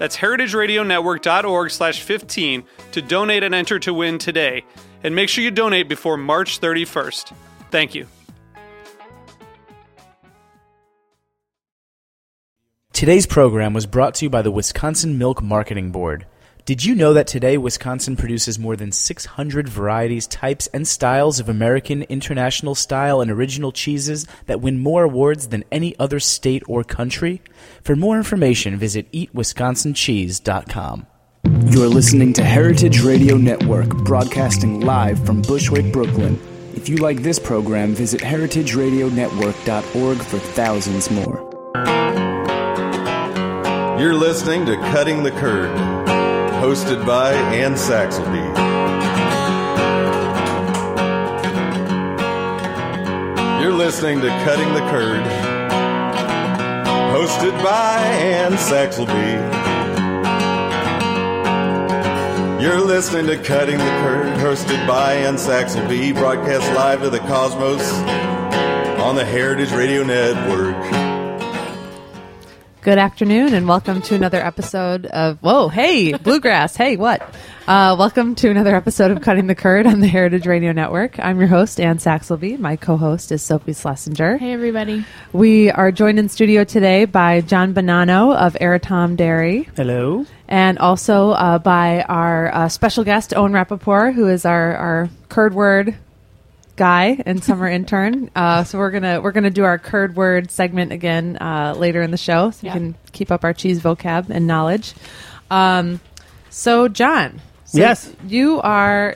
That's heritageradionetwork.org slash 15 to donate and enter to win today. And make sure you donate before March 31st. Thank you. Today's program was brought to you by the Wisconsin Milk Marketing Board. Did you know that today Wisconsin produces more than 600 varieties, types, and styles of American, international style, and original cheeses that win more awards than any other state or country? For more information, visit eatwisconsincheese.com. You're listening to Heritage Radio Network, broadcasting live from Bushwick, Brooklyn. If you like this program, visit heritageradionetwork.org for thousands more. You're listening to Cutting the Curd, hosted by Ann Saxelby. You're listening to Cutting the Curd, hosted by Ann Saxelby. You're listening to Cutting the Curd, hosted by Ann Saxelby, broadcast live to the cosmos on the Heritage Radio Network. Good afternoon, and welcome to another episode of Whoa, hey, Bluegrass, hey, what? Uh, welcome to another episode of Cutting the Curd on the Heritage Radio Network. I'm your host, Ann Saxelby. My co host is Sophie Schlesinger. Hey, everybody. We are joined in studio today by Jon Bonanno of Arattom Dairy. Hello. And also uh, by our uh, special guest, Owen Rappaport, who is our, our curd word guy and summer intern. Uh, so we're gonna we're gonna do our curd word segment again uh, later in the show, so Yeah. we can keep up our cheese vocab and knowledge. Um, so Jon, so Yes. you are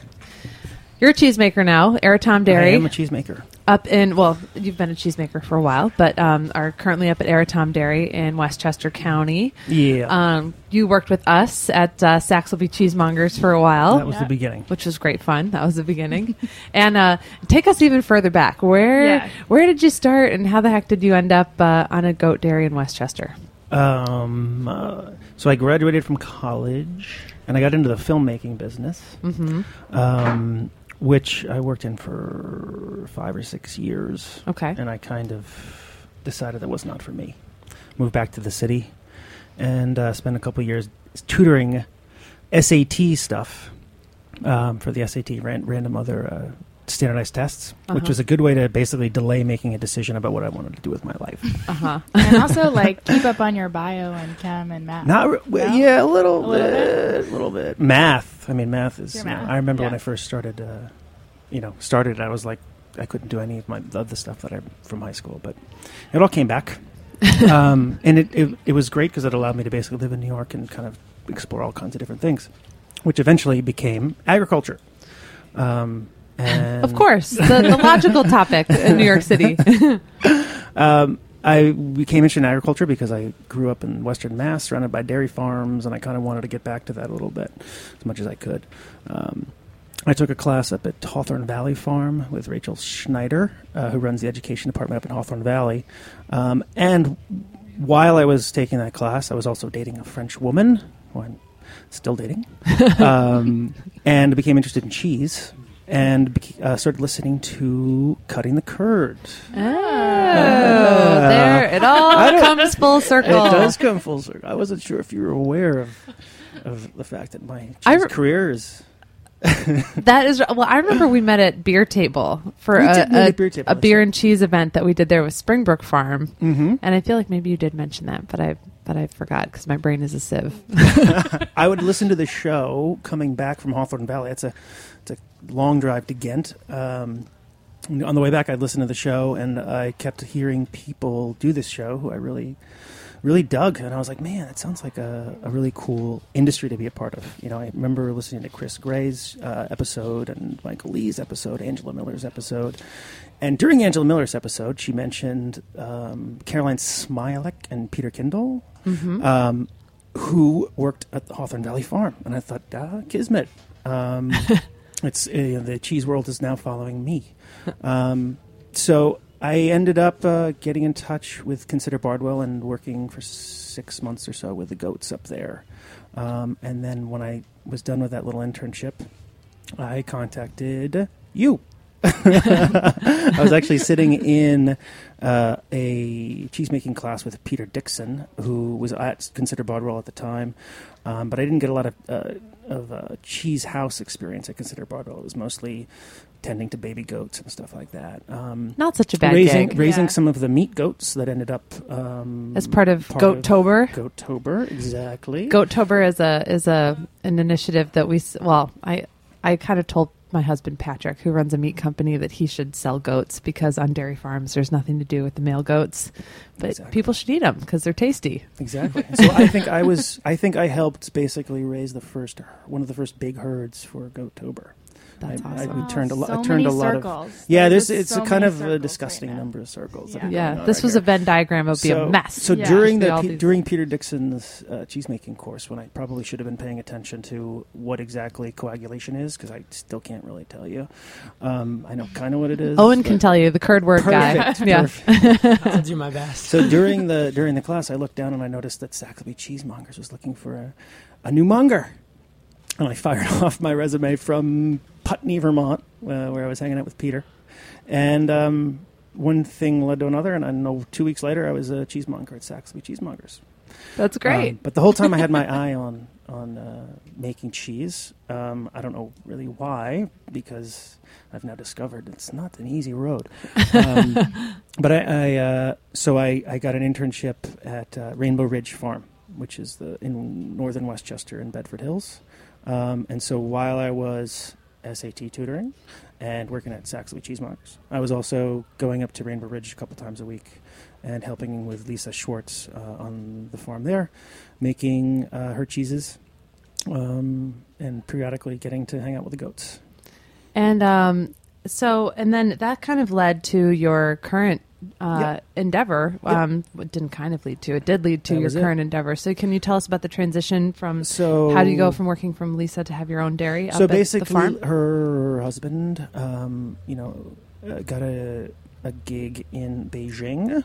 you're a cheesemaker now, Arattom Dairy, I am a cheesemaker. Up in well, you've been a cheesemaker for a while, but um, are currently up at Arattom Dairy in Westchester County. Yeah. Um, you worked with us at uh, Saxelby Cheesemongers for a while that was the beginning. which was great fun. That was the beginning. and uh, take us even further back. Where Yeah. where did you start, and how the heck did you end up uh, on a goat dairy in Westchester? Um, uh, so I graduated from college and I got into the filmmaking business, Mm-hmm. um, which I worked in for five or six years. Okay. And I kind of decided that was not for me. Moved back to the city and uh, spent a couple years tutoring SAT stuff um, for the SAT, ran, random other uh, standardized tests, which Uh-huh. was a good way to basically delay making a decision about what I wanted to do with my life. Uh huh. and also, like, keep up on your bio and chem and math. Not re- No? yeah, a little, A little bit, a little bit. Math. I mean, math is. Your you know, I remember when. I first started. Uh, you know, started. I was like, I couldn't do any of my of the stuff that I from high school, but it all came back, um, and it, it it was great because it allowed me to basically live in New York and kind of explore all kinds of different things, which eventually became agriculture. Um, and Of course, the, the logical topic in New York City. Um, I became interested in agriculture because I grew up in Western Mass, surrounded by dairy farms, and I kind of wanted to get back to that a little bit, as much as I could. Um, I took a class up at Hawthorne Valley Farm with Rachel Schneider, uh, who runs the education department up in Hawthorne Valley. Um, and while I was taking that class, I was also dating a French woman, who I'm still dating, um, and became interested in cheese. And uh, started listening to Cutting the Curd. oh, there it all comes full circle. It does come full circle. I wasn't sure if you were aware of of the fact that my re- career is. That is well. I remember we met at Beer Table for a, did a, Beer Table, a beer and cheese event that we did there with Springbrook Farm, Mm-hmm. and I feel like maybe you did mention that, but I but I forgot because my brain is a sieve. I would listen to the show coming back from Hawthorne Valley. It's a it's a long drive to Ghent, um, on the way back, I listened to the show, and I kept hearing people do this show who I really, really dug. And I was like, man, it sounds like a, a really cool industry to be a part of. You know, I remember listening to Chris Gray's uh, episode and Michael Lee's episode, Angela Miller's episode. And during Angela Miller's episode, she mentioned um, Caroline Smilek and Peter Kindle, um, who worked at the Hawthorne Valley Farm. And I thought, ah, Kismet. Um, it's uh, the cheese world is now following me. Um, so I ended up uh, getting in touch with Consider Bardwell and working for six months or so with the goats up there. Um, and then when I was done with that little internship, I contacted you. I was actually sitting in uh, a cheesemaking class with Peter Dixon, who was at Consider Bardwell at the time, um, but I didn't get a lot of uh, of uh, cheese house experience at Consider Bardwell. It was mostly tending to baby goats and stuff like that. Um, Not such a bad raising gig. raising Yeah. some of the meat goats that ended up um, As part of part of Goattober. Goattober, exactly. Goattober is a is a an initiative that we well I I kind of told my husband Patrick who runs a meat company that he should sell goats because on dairy farms there's nothing to do with the male goats but Exactly. people should eat them because they're tasty Exactly. so I think I was. I think I helped basically raise the first one of the first big herds for Goattober. That's I- I- awesome we turned a lot. So I turned many a lot circles. of. Yeah, There's there's it's so a kind of a disgusting right number of circles. Yeah. yeah this right was a. Venn diagram it would be a mess So Yeah. during the all Pe- during Peter Dixon's uh, cheesemaking course, when I probably should have been paying attention to what exactly coagulation is, because I still can't really tell you. Um, I know kind of what it is. Owen can tell you the curd word Perfect. guy yeah. I'll do my best. So during the during the class, I looked down and I noticed that Saxelby Cheesemongers was looking for a, a new monger, and I fired off my resume from Putney, Vermont, uh, where I was hanging out with Peter, and um, one thing led to another, and I know two weeks later I was a cheesemonger at Saxelby Cheesemongers. that's great Um, but the whole time I had my eye on on uh, making cheese. Um, I don't know really why, because I've now discovered it's not an easy road. Um, but I, I uh, so I, I got an internship at uh, Rainbeau Ridge Farm, which is the in northern Westchester in Bedford Hills. Um, and so while I was SAT tutoring and working at Saxelby Cheesemongers, I was also going up to Rainbeau Ridge a couple times a week and helping with Lisa Schwartz uh, on the farm there, making uh, her cheeses, um, and periodically getting to hang out with the goats. And um, so, and then that kind of led to your current uh, endeavor. Yep. Um, it didn't kind of lead to it; did lead to That your was it. current endeavor. So, can you tell us about the transition from So how do you go from working from Lisa to have your own dairy? Up so at the basically, farm? her husband, um, you know, uh, got a a gig in Beijing,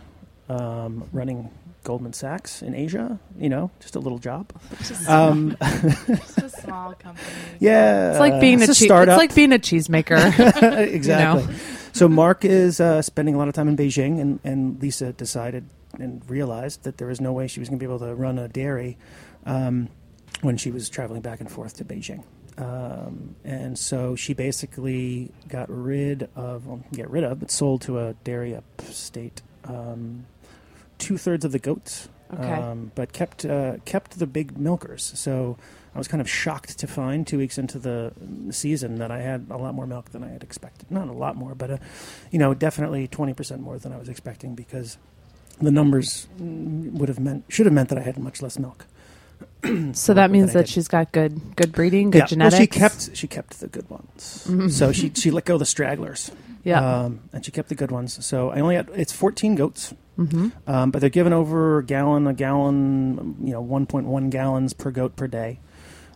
um, running Goldman Sachs in Asia. You know, just a little job. Just, Um, just a small company. yeah, it's like being a, it's chee- startup. It's like being a cheesemaker. exactly. So Mark is uh, spending a lot of time in Beijing, and, and Lisa decided and realized that there was no way she was going to be able to run a dairy um, when she was traveling back and forth to Beijing. Um, and so she basically got rid of, well, get rid of, but sold to a dairy upstate um, two thirds of the goats, Okay. um, but kept uh, kept the big milkers. So I was kind of shocked to find two weeks into the season that I had a lot more milk than I had expected. Not a lot more, but uh, you know, definitely twenty percent more than I was expecting because the numbers would have meant should have meant that I had much less milk. so that means I that she's got good good breeding, good yeah, genetics. well, she kept she kept the good ones. Mhm. So she she let go of the stragglers. yeah. um, and she kept the good ones. So I only had it's fourteen goats. hmm Um, but they're given over a gallon, a gallon, you know, 1.1 gallons per goat per day,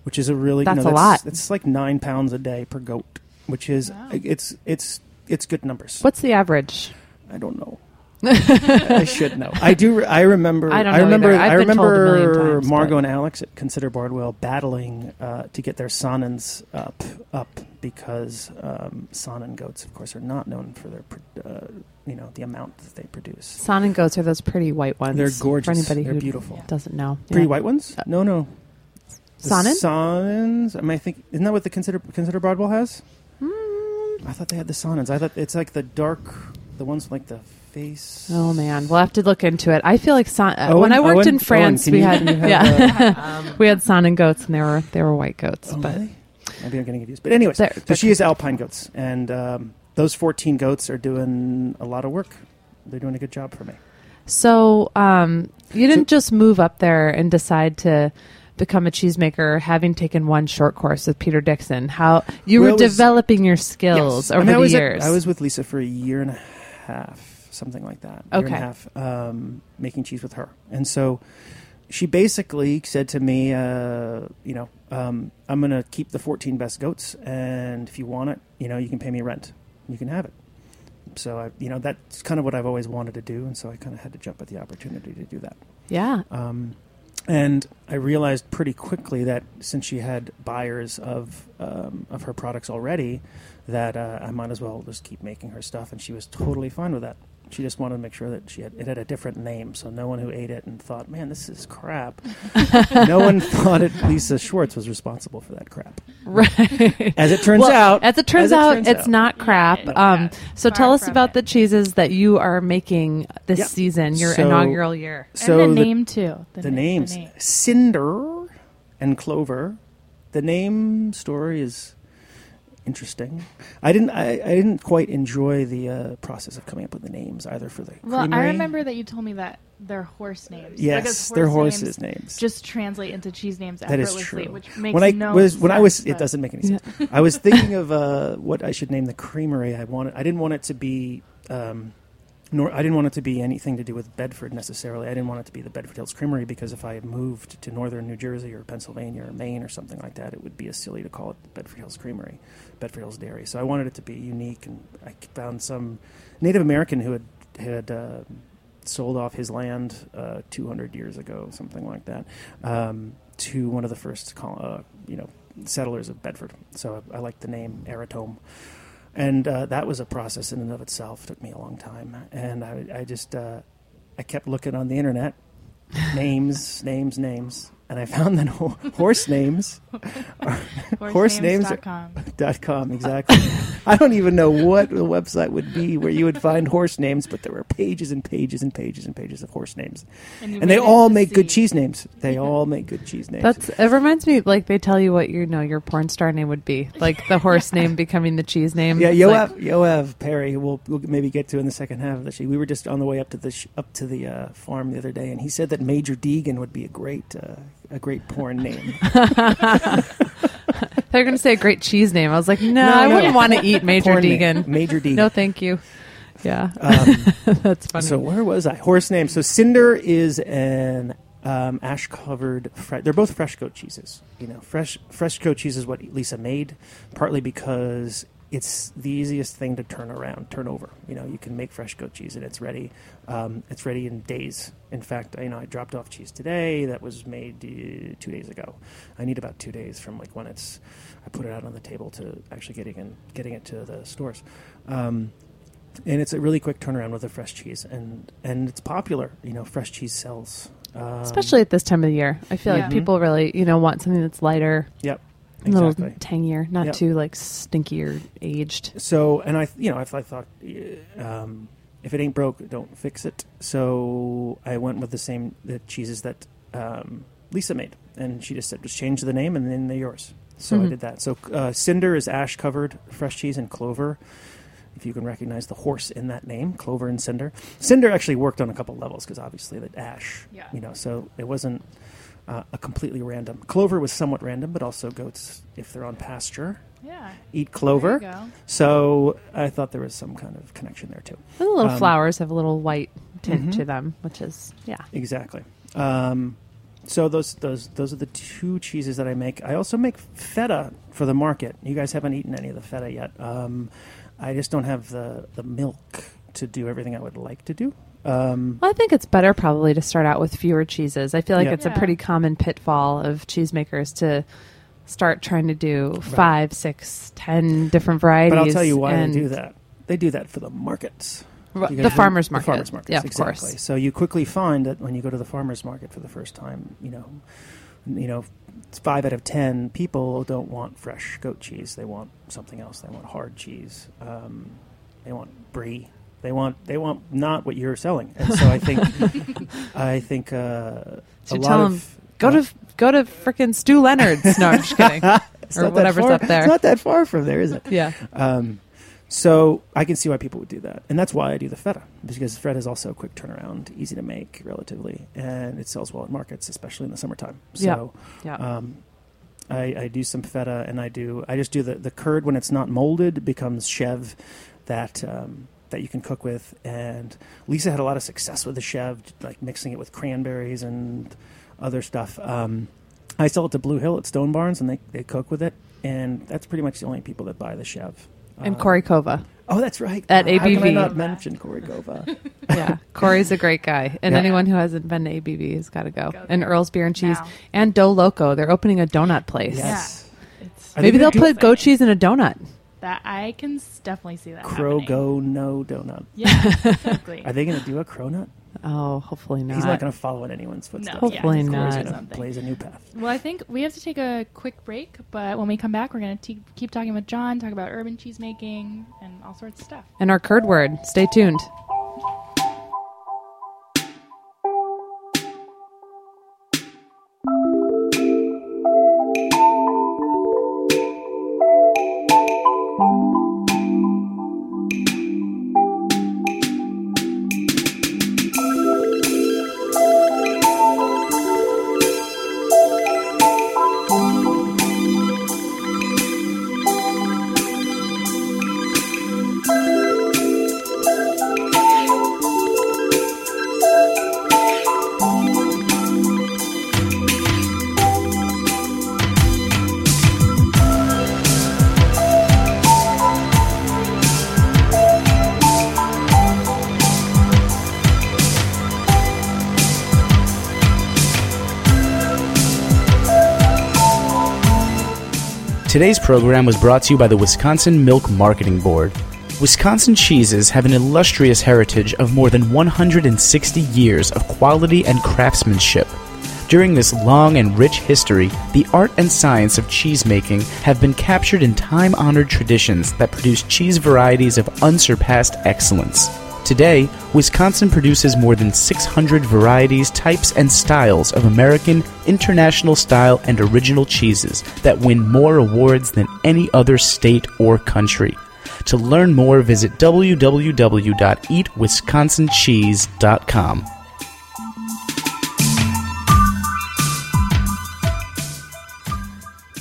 which is a really That's you know, a lot. It's like nine pounds a day per goat, which is Wow. it's it's it's good numbers. What's the average? I don't know. I should know. I do. I remember. I don't know remember. I remember million times, Margot but- and Alex at Consider Bardwell battling uh, to get their Saanens up up because um, Saanen goats, of course, are not known for their uh, you know the amount that they produce. Son and goats are those pretty white ones. They're gorgeous. For anybody They're who beautiful. doesn't know, Pretty Yeah. white ones? Uh, No, no. Saanen? Saanens. I mean, I think isn't that what the Consider Consider Bardwell has? Mm. I thought they had the Saanens. I thought it's like the dark, the ones like the face. Oh man, we'll have to look into it. I feel like son, uh, Owen- when I worked Owen- in France, Owen, we can had you- yeah, Um, we had Saanen goats, and they were they were white goats. Oh, but really? Maybe I'm getting confused. But anyways, They're- so they're she is alpine goats, and um, those 14 goats are doing a lot of work. They're doing a good job for me. So um, you didn't just move up there and decide to become a cheesemaker, having taken one short course with Peter Dixon. How you Well, were was- developing your skills Yes. I over mean, I the was at- years. I was with Lisa for a year and a half, something like that. Year and Okay. a half, um, making cheese with her, and so she basically said to me, uh, you know, um, I'm going to keep the 14 best goats, and if you want it, you know, you can pay me rent. You can have it. So I, you know, that's kind of what I've always wanted to do, and so I kind of had to jump at the opportunity to do that. yeah. Um, and I realized pretty quickly that since she had buyers of um, of her products already, that uh, I might as well just keep making her stuff, and she was totally fine with that. She just wanted to make sure that she had it had a different name, so no one who ate it and thought, "Man, this is crap." no one thought it. Lisa Schwartz was responsible for that crap. Right. As it turns Well, out, as it turns as it out, turns it's out. not crap. No. Um, Yeah. so Far tell us about it. the cheeses that you are making this Yeah. season, your So- inaugural year. So and the, the- name too. the na- names name. Cinder and Clover. The name story is interesting. I didn't. I, I didn't quite enjoy the uh, process of coming up with the names either for the. Well, I remember that you told me that they're horse names. Yes, Because they're horses' names names. Just translate into cheese names That is effortlessly, true. which makes when I no was when I was, sense, it doesn't make any sense. I was thinking of uh, what I should name the creamery. I wanted. I didn't want it to be. Um, nor I didn't want it to be anything to do with Bedford necessarily. I didn't want it to be the Bedford Hills Creamery because if I had moved to northern New Jersey or Pennsylvania or Maine or something like that, it would be a silly to call it Bedford Hills Creamery, Bedford Hills Dairy. So I wanted it to be unique, and I found some Native American who had had uh, sold off his land uh, 200 years ago, something like that, um, to one of the first, uh, you know, settlers of Bedford. So I, I like the name Arattom and uh, that was a process in and of itself. took me a long time, and I, I just uh, I kept looking on the internet, names, names, names, and I found that ho- horse names horse names are- Horsenames.com. dot com exactly. I don't even know what the website would be where you would find horse names, but there were pages and pages and pages and pages of horse names, And, and they all to make good cheese names. They all make good cheese names. That's it. Reminds me, like they tell you what you know your porn star name would be, like the horse name becoming the cheese name. Yeah, It's Yoav, like- Yoav Perry, we'll, we'll maybe get to in the second half of the show. We were just on the way up to the sh- up to the uh, farm the other day, and he said that Major Deegan would be a great uh, a great porn name. They're going to say a great cheese name. I was like, no, No, I no. wouldn't want to eat Major Porn name. Deegan. Major Deegan. No, thank you. Yeah, Um, that's funny. so where was I? Horse name. So Cinder is an um, ash covered. Fre- they're both fresh goat cheeses. You know, fresh fresh goat cheese is what Lisa made, partly because it's the easiest thing to turn around, turn over. You know, you can make fresh goat cheese and it's ready. Um, it's ready in days. In fact, you know, I dropped off cheese today that was made uh, two days ago. I need about two days from like when it's I put it out on the table to actually getting in, getting it to the stores. Um, and it's a really quick turnaround with a fresh cheese, and and it's popular. You know, fresh cheese sells, um, Especially at this time of the year, I feel Yeah. like people really, you know, want something that's lighter, Yep, a little tangier, not Yep. too like stinky or aged. So, and I, you know, I, I thought, uh, um, if it ain't broke, don't fix it. So I went with the same the cheeses that um, Lisa made, and she just said, just change the name, and then they're yours. So I Mhm. did that. So uh, Cinder is ash covered fresh cheese and clover. If you can recognize the horse in that name, Clover and Cinder. Cinder actually worked on a couple levels because obviously the ash, Yeah. you know, so it wasn't uh, a completely random. Clover was somewhat random, but also goats, if they're on pasture, Yeah. eat There clover. you go. So I thought there was some kind of connection there too. And the little Um, flowers have a little white tint Mhm. to them, which is yeah. Exactly. Um, so those those those are the two cheeses that I make. I also make feta for the market. You guys haven't eaten any of the feta yet. Um, I just don't have the the milk to do everything I would like to do. Um, Well, I think it's better probably to start out with fewer cheeses. I feel like Yeah. it's a pretty common pitfall of cheesemakers to start trying to do five, six, ten different varieties. but I'll tell you why and they do that. They do that for the markets. R- Because The farmers market. The farmers markets, Yeah, of exactly. course. So you quickly find that when you go to the farmers market for the first time, you know, you know, it's five out of ten people don't want fresh goat cheese. They want something else. They want hard cheese. Um, they want brie. They want they want not what you're selling. And so I think I think uh, So a tell lot 'em, of Go to go to frickin' Stew Leonard's. No, I'm just kidding. It's or not that whatever's far- up there. It's not that far from there, is it? yeah. Um, So I can see why people would do that, and that's why I do the feta because feta is also a quick turnaround, easy to make relatively, and it sells well at markets, especially in the summertime. So Yeah. um, I, I do some feta, and I do I just do the the curd when it's not molded becomes chev that um, that you can cook with. And Lisa had a lot of success with the chev, like mixing it with cranberries and other stuff. Um, I sell it to Blue Hill at Stone Barns, and they they cook with it, and that's pretty much the only people that buy the chev. and Uh, Corey Cova. Oh, that's right. At How can I ABV. not mention Corey Cova? Yeah, Corey's a great guy, and Yeah. anyone who hasn't been to ABV has got to go. Go And. Earl's Beer and Cheese Now. and Dough Loco. They're opening a donut place. yes. It's Are they Maybe they'll put goat cheese in a donut. That I can s- definitely see that. Crow happening. Go No Donut. Yeah, exactly. Are they going to do a cronut? Oh, hopefully not. He's not going to follow in anyone's footsteps. Hopefully yeah, not. Corey's He's gonna something. blaze a new path. Well, I think we have to take a quick break, but when we come back, we're going to keep talking with Jon, talk about urban cheese making and all sorts of stuff. and our curd word. Stay tuned. Today's program was brought to you by the Wisconsin Milk Marketing Board. Wisconsin cheeses have an illustrious heritage of more than 160 years of quality and craftsmanship. During this long and rich history, the art and science of cheesemaking have been captured in time honored traditions that produce cheese varieties of unsurpassed excellence. Today, Wisconsin produces more than 600 varieties, types, and styles of American, international style, and original cheeses that win more awards than any other state or country. To learn more, visit www.eatwisconsincheese.com.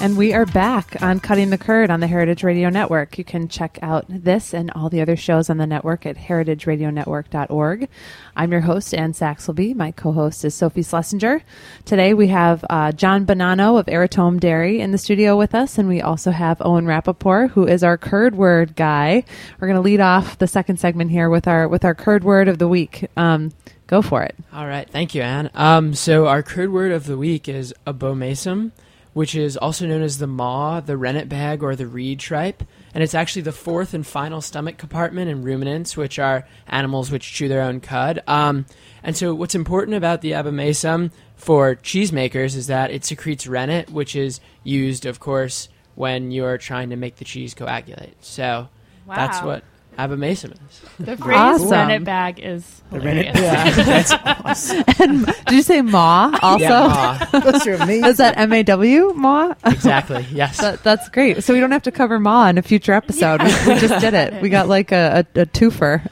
And we are back on Cutting the Curd on the Heritage Radio Network. You can check out this and all the other shows on the network at heritageradionetwork.org. I'm your host, Ann Saxelby. My co host is Sophie Schlesinger. Today we have uh, Jon Bonanno of Arattom Dairy in the studio with us, and we also have Owen Rappaport, who is our curd word guy. We're going to lead off the second segment here with our with our curd word of the week. Um, go for it. All right, thank you, Ann. Um, so our curd word of the week is abomasum, which is also known as the maw, the rennet bag, or the reed tripe, and it's actually the fourth and final stomach compartment in ruminants, which are animals which chew their own cud. Um, and so, what's important about the abomasum for cheesemakers is that it secretes rennet, which is used, of course, when you're trying to make the cheese coagulate. So that's what abomasum is. The phrase Awesome. rennet bag is The hilarious. rennet That's awesome. And did you say maw also? Yeah, maw. Those are amazing. Is that M A W maw? exactly. Yes. That, that's great. So we don't have to cover Ma in a future episode. We, we just did it. We got like a, a, a twofer.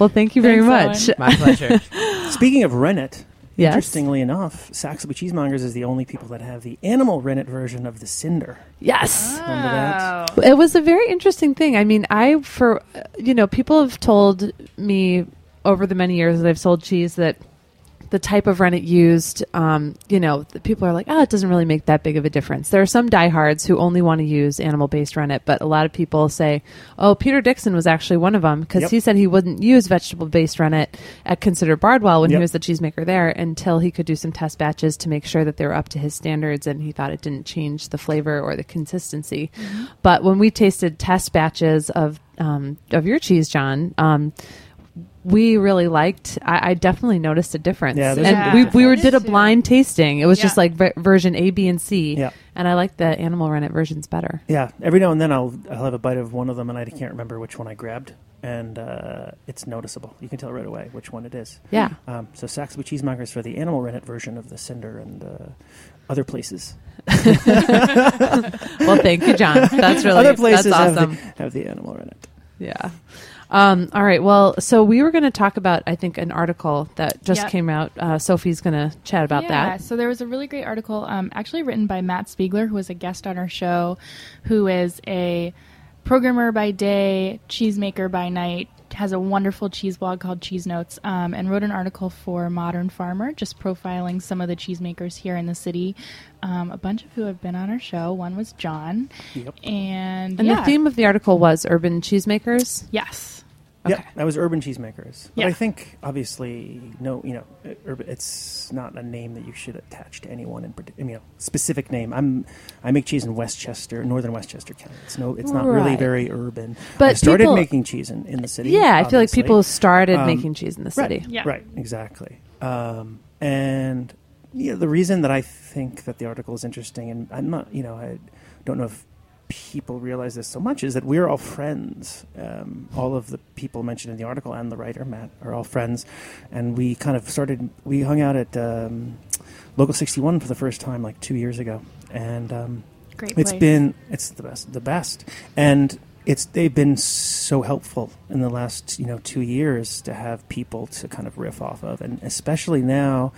well, thank you very Thanks, much. Owen. My pleasure. Speaking of rennet, Yes. interestingly enough, Saxelby Cheesemongers is the only people that have the animal rennet version of the cinder. Yes. Remember that? Oh. It was a very interesting thing. I mean, I, for, uh, you know, people have told me over the many years that I've sold cheese that the type of rennet used, um, you know, the people are like, oh, it doesn't really make that big of a difference. There are some diehards who only want to use animal based rennet, but a lot of people say, oh, Peter Dixon was actually one of them because Yep. he said he wouldn't use vegetable based rennet at Consider Bardwell when he was the cheesemaker there until he could do some test batches to make sure that they were up to his standards and he thought it didn't change the flavor or the consistency. But when we tasted test batches of um, of your cheese, Jon, um, we really liked. I, I definitely noticed a difference. Yeah, there's and a we we were did a blind tasting. It was just like ver- version A, B, and C. Yeah. And I like the animal rennet versions better. Yeah, every now and then I'll I'll have a bite of one of them and I can't remember which one I grabbed. and uh, it's noticeable. You can tell right away which one it is. Yeah. Um, so Saxelby cheesemongers for the animal rennet version of the Cinder and uh, other places. Well, thank you, Jon. That's really other places that's have, awesome. the, have the animal rennet. Yeah. Um, all right. Well, so we were going to talk about, I think, an article that just Yep. came out. Uh, Sophie's going to chat about yeah, that. So there was a really great article, um, actually written by Matt Spiegler, who was a guest on our show, who is a programmer by day, cheesemaker by night, has a wonderful cheese blog called Cheese Notes, um, and wrote an article for Modern Farmer, just profiling some of the cheesemakers here in the city. Um, a bunch of who have been on our show. One was John, Yep. and And yeah. the theme of the article was urban cheesemakers. yes. Yeah, that was Urban Cheesemakers. But Yeah. I think, obviously, no, you know, uh, urban, it's not a name that you should attach to anyone in particular. You know, specific name. I'm, I make cheese in Westchester, northern Westchester County. It's no, it's not really very urban. But I started people- making cheese in, in the city. Yeah, I feel like people started Um, making cheese in the city. Right, Yeah. right, exactly. Um, and yeah, the reason that I think that the article is interesting, and I'm not, you know, I don't know if people realize this so much, is that we're all friends. Um, all of the people mentioned in the article and the writer Matt are all friends, and we kind of started. We hung out at um, Local 61 for the first time like two years ago, and um, Great it's been it's the best the best and it's they've been so helpful in the last you know two years to have people to kind of riff off of and especially now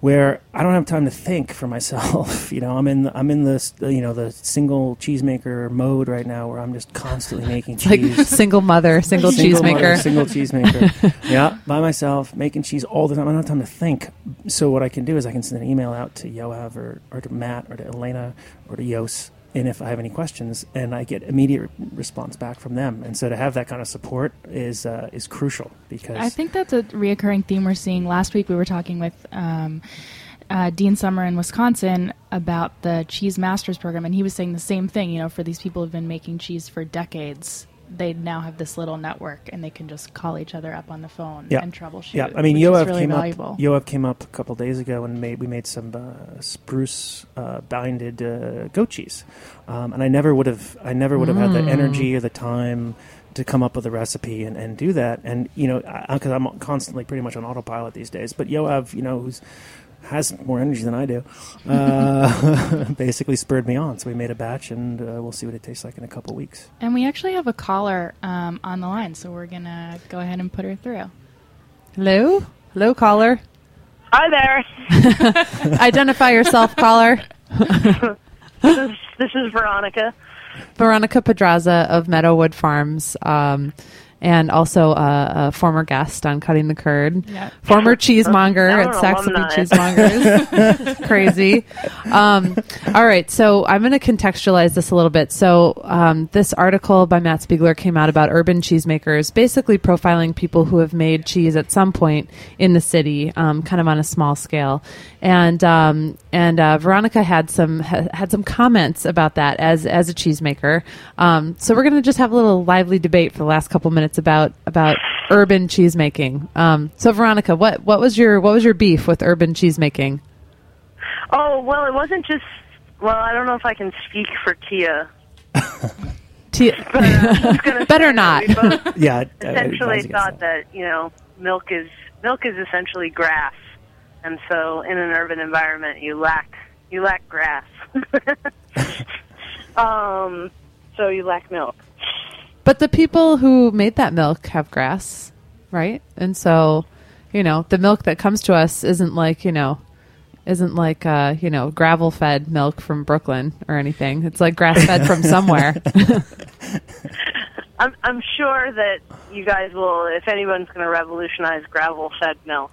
where I don't have time to think for myself. you know, I'm in the, I'm in this you know the single cheesemaker mode right now where I'm just constantly making It's like cheese. single mother, single, Single mother, cheesemaker. single cheesemaker. yeah, by myself, making cheese all the time. I don't have time to think. So what I can do is I can send an email out to Yoav or, or to Matt or to Elena or to Yos, and if I have any questions, and I get immediate re- response back from them. And so to have that kind of support is uh, is crucial because I think that's a reoccurring theme we're seeing. Last week we were talking with um, uh, Dean Sommer in Wisconsin about the Cheese Masters program, and he was saying the same thing. You know, for these people who've been making cheese for decades, they now have this little network, and they can just call each other up on the phone Yeah. and troubleshoot. Yeah, I mean, Yoav really came valuable. up. Yoav came up a couple days ago and made we made some uh, spruce uh, binded uh, goat cheese, um, and I never would have I never would have had the Mm. energy or the time to come up with a recipe and, and do that. And you know, because I'm constantly pretty much on autopilot these days. But Yoav, you know, who's has more energy than I do, uh, basically spurred me on. So we made a batch, and uh, we'll see what it tastes like in a couple weeks. and we actually have a caller um, on the line, so we're gonna go ahead and put her through. Hello? Hello, caller. Hi there. Identify yourself, caller. This is this is Veronica. Veronica Pedraza of Meadowood Farms, um, and also a, a former guest on Cutting the Curd. Yeah. Former cheesemonger I'm at an Saxelby. Cheesemongers. Crazy. Um, all right, so I'm going to contextualize this a little bit. So um, this article by Matt Spiegler came out about urban cheesemakers, basically profiling people who have made cheese at some point in the city, um, kind of on a small scale. And um, and uh, Veronica had some ha- had some comments about that as as a cheesemaker. Um, so we're going to just have a little lively debate for the last couple minutes about about urban cheesemaking. Um, so Veronica, what what was your what was your beef with urban cheesemaking? Oh well, it wasn't just. Well, I don't know if I can speak for Tia. T- But uh, I'm just gonna Better not. We both Yeah, I- I essentially advise thought that you know milk is milk is essentially grass, and so in an urban environment you lack you lack grass. um, so you lack milk. But the people who made that milk have grass, right? And so, you know, the milk that comes to us isn't like, you know, isn't like uh, you know, gravel fed milk from Brooklyn or anything. It's like grass fed from somewhere. I'm I'm sure that you guys will, if anyone's going to revolutionize gravel-fed milk,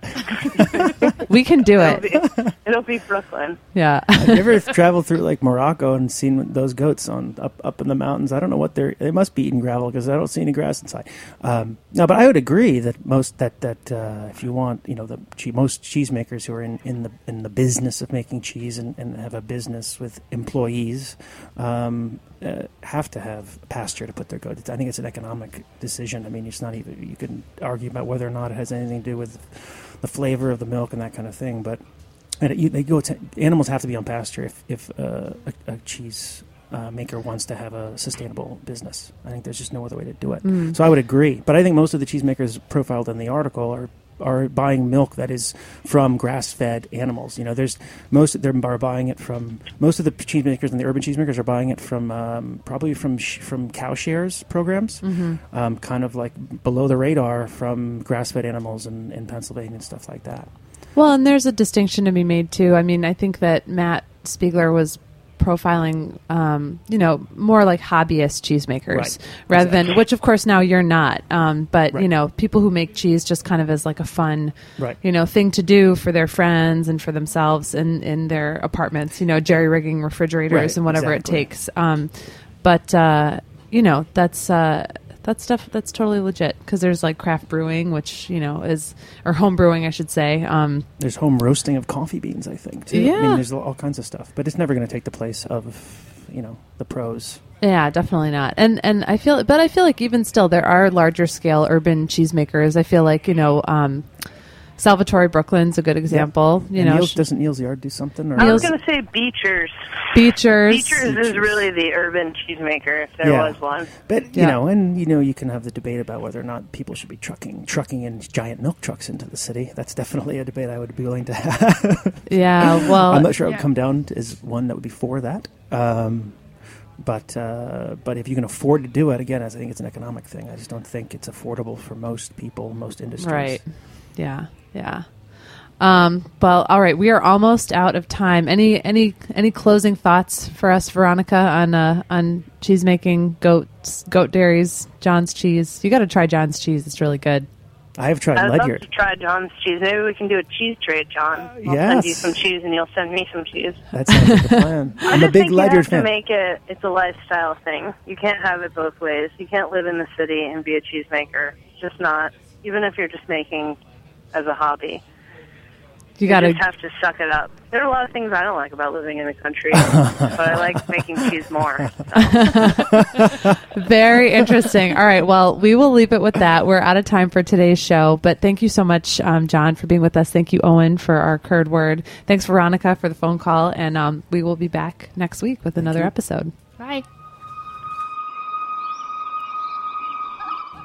we can do it'll it. be, it'll be Brooklyn. Yeah. Have you ever traveled through like Morocco and seen those goats on up up in the mountains? I don't know what they're. They must be eating gravel because I don't see any grass inside. Um, no, but I would agree that most that that uh, if you want, you know, the che- most cheesemakers who are in, in the in the business of making cheese and, and have a business with employees um, uh, have to have pasture to put their goats. I think it's an economic decision. I mean, it's not even you can argue about whether or not it has anything to do with the flavor of the milk and that kind of thing, but and it, you, they go to animals have to be on pasture if if uh, a, a cheese uh, maker wants to have a sustainable business. I think there's just no other way to do it. Mm. So I would agree. But I think most of the cheesemakers profiled in the article are are buying milk that is from grass-fed animals. You know, there's most of them are buying it from most of the cheesemakers and the urban cheesemakers are buying it from um, probably from sh- from cow shares programs, Mhm. um, kind of like below the radar from grass-fed animals in, in Pennsylvania and stuff like that. Well, and there's a distinction to be made too. I mean, I think that Matt Spiegler was profiling, um, you know, more like hobbyist cheesemakers Right. rather Exactly. than, which of course now you're not. Um, but you know, people who make cheese just kind of as like a fun, Right. you know, thing to do for their friends and for themselves in in their apartments. You know, jerry rigging refrigerators Right, and whatever exactly. it takes. Um, but uh, you know, that's. Uh, that stuff that's totally legit because there's like craft brewing, which you know is or home brewing, I should say. Um, There's home roasting of coffee beans, I think, too. I Yeah. mean, there's all kinds of stuff, but it's never going to take the place of, you know, the pros. Yeah, definitely not. And and I feel, but I feel like even still, there are larger scale urban cheesemakers. I feel like you know, um, Salvatore Brooklyn's a good example. You know, Neal's, sh- doesn't Neal's Yard do something? Or I was going to say Beechers. Beechers. Beechers is really the urban cheesemaker, if there Yeah. was one. But you Yeah. know, and you know, you can have the debate about whether or not people should be trucking trucking in giant milk trucks into the city. That's definitely a debate I would be willing to have. Yeah, well, I'm not sure I would come down as one that would be for that. Um, but uh, but if you can afford to do it, again, I think it's an economic thing. I just don't think it's affordable for most people, most industries. Right. Yeah. Yeah. Um, well, all right. We are almost out of time. Any any any closing thoughts for us, Veronica, on uh, on cheese making, goats, goat dairies, Jon's cheese? You got to try Jon's cheese. It's really good. I have tried I'd love Ledyard. to try Jon's cheese. Maybe we can do a cheese trade, Jon. Uh, I'll send you some cheese and you'll send me some cheese. That sounds like a plan. I I'm a big Ledyard to fan. make it. It's a lifestyle thing. You can't have it both ways. You can't live in the city and be a cheesemaker. It's just not. Even if you're just making as a hobby, You got you to just have to suck it up. There are a lot of things I don't like about living in the country, but I like making cheese more. Very interesting. All right. Well, we will leave it with that. We're out of time for today's show, but thank you so much, um, Jon, for being with us. Thank you, Owen, for our curd word. Thanks, Veronica, for the phone call, and um, we will be back next week with another episode. Bye.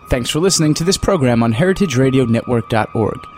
Thanks for listening to this program on heritageradionetwork.org.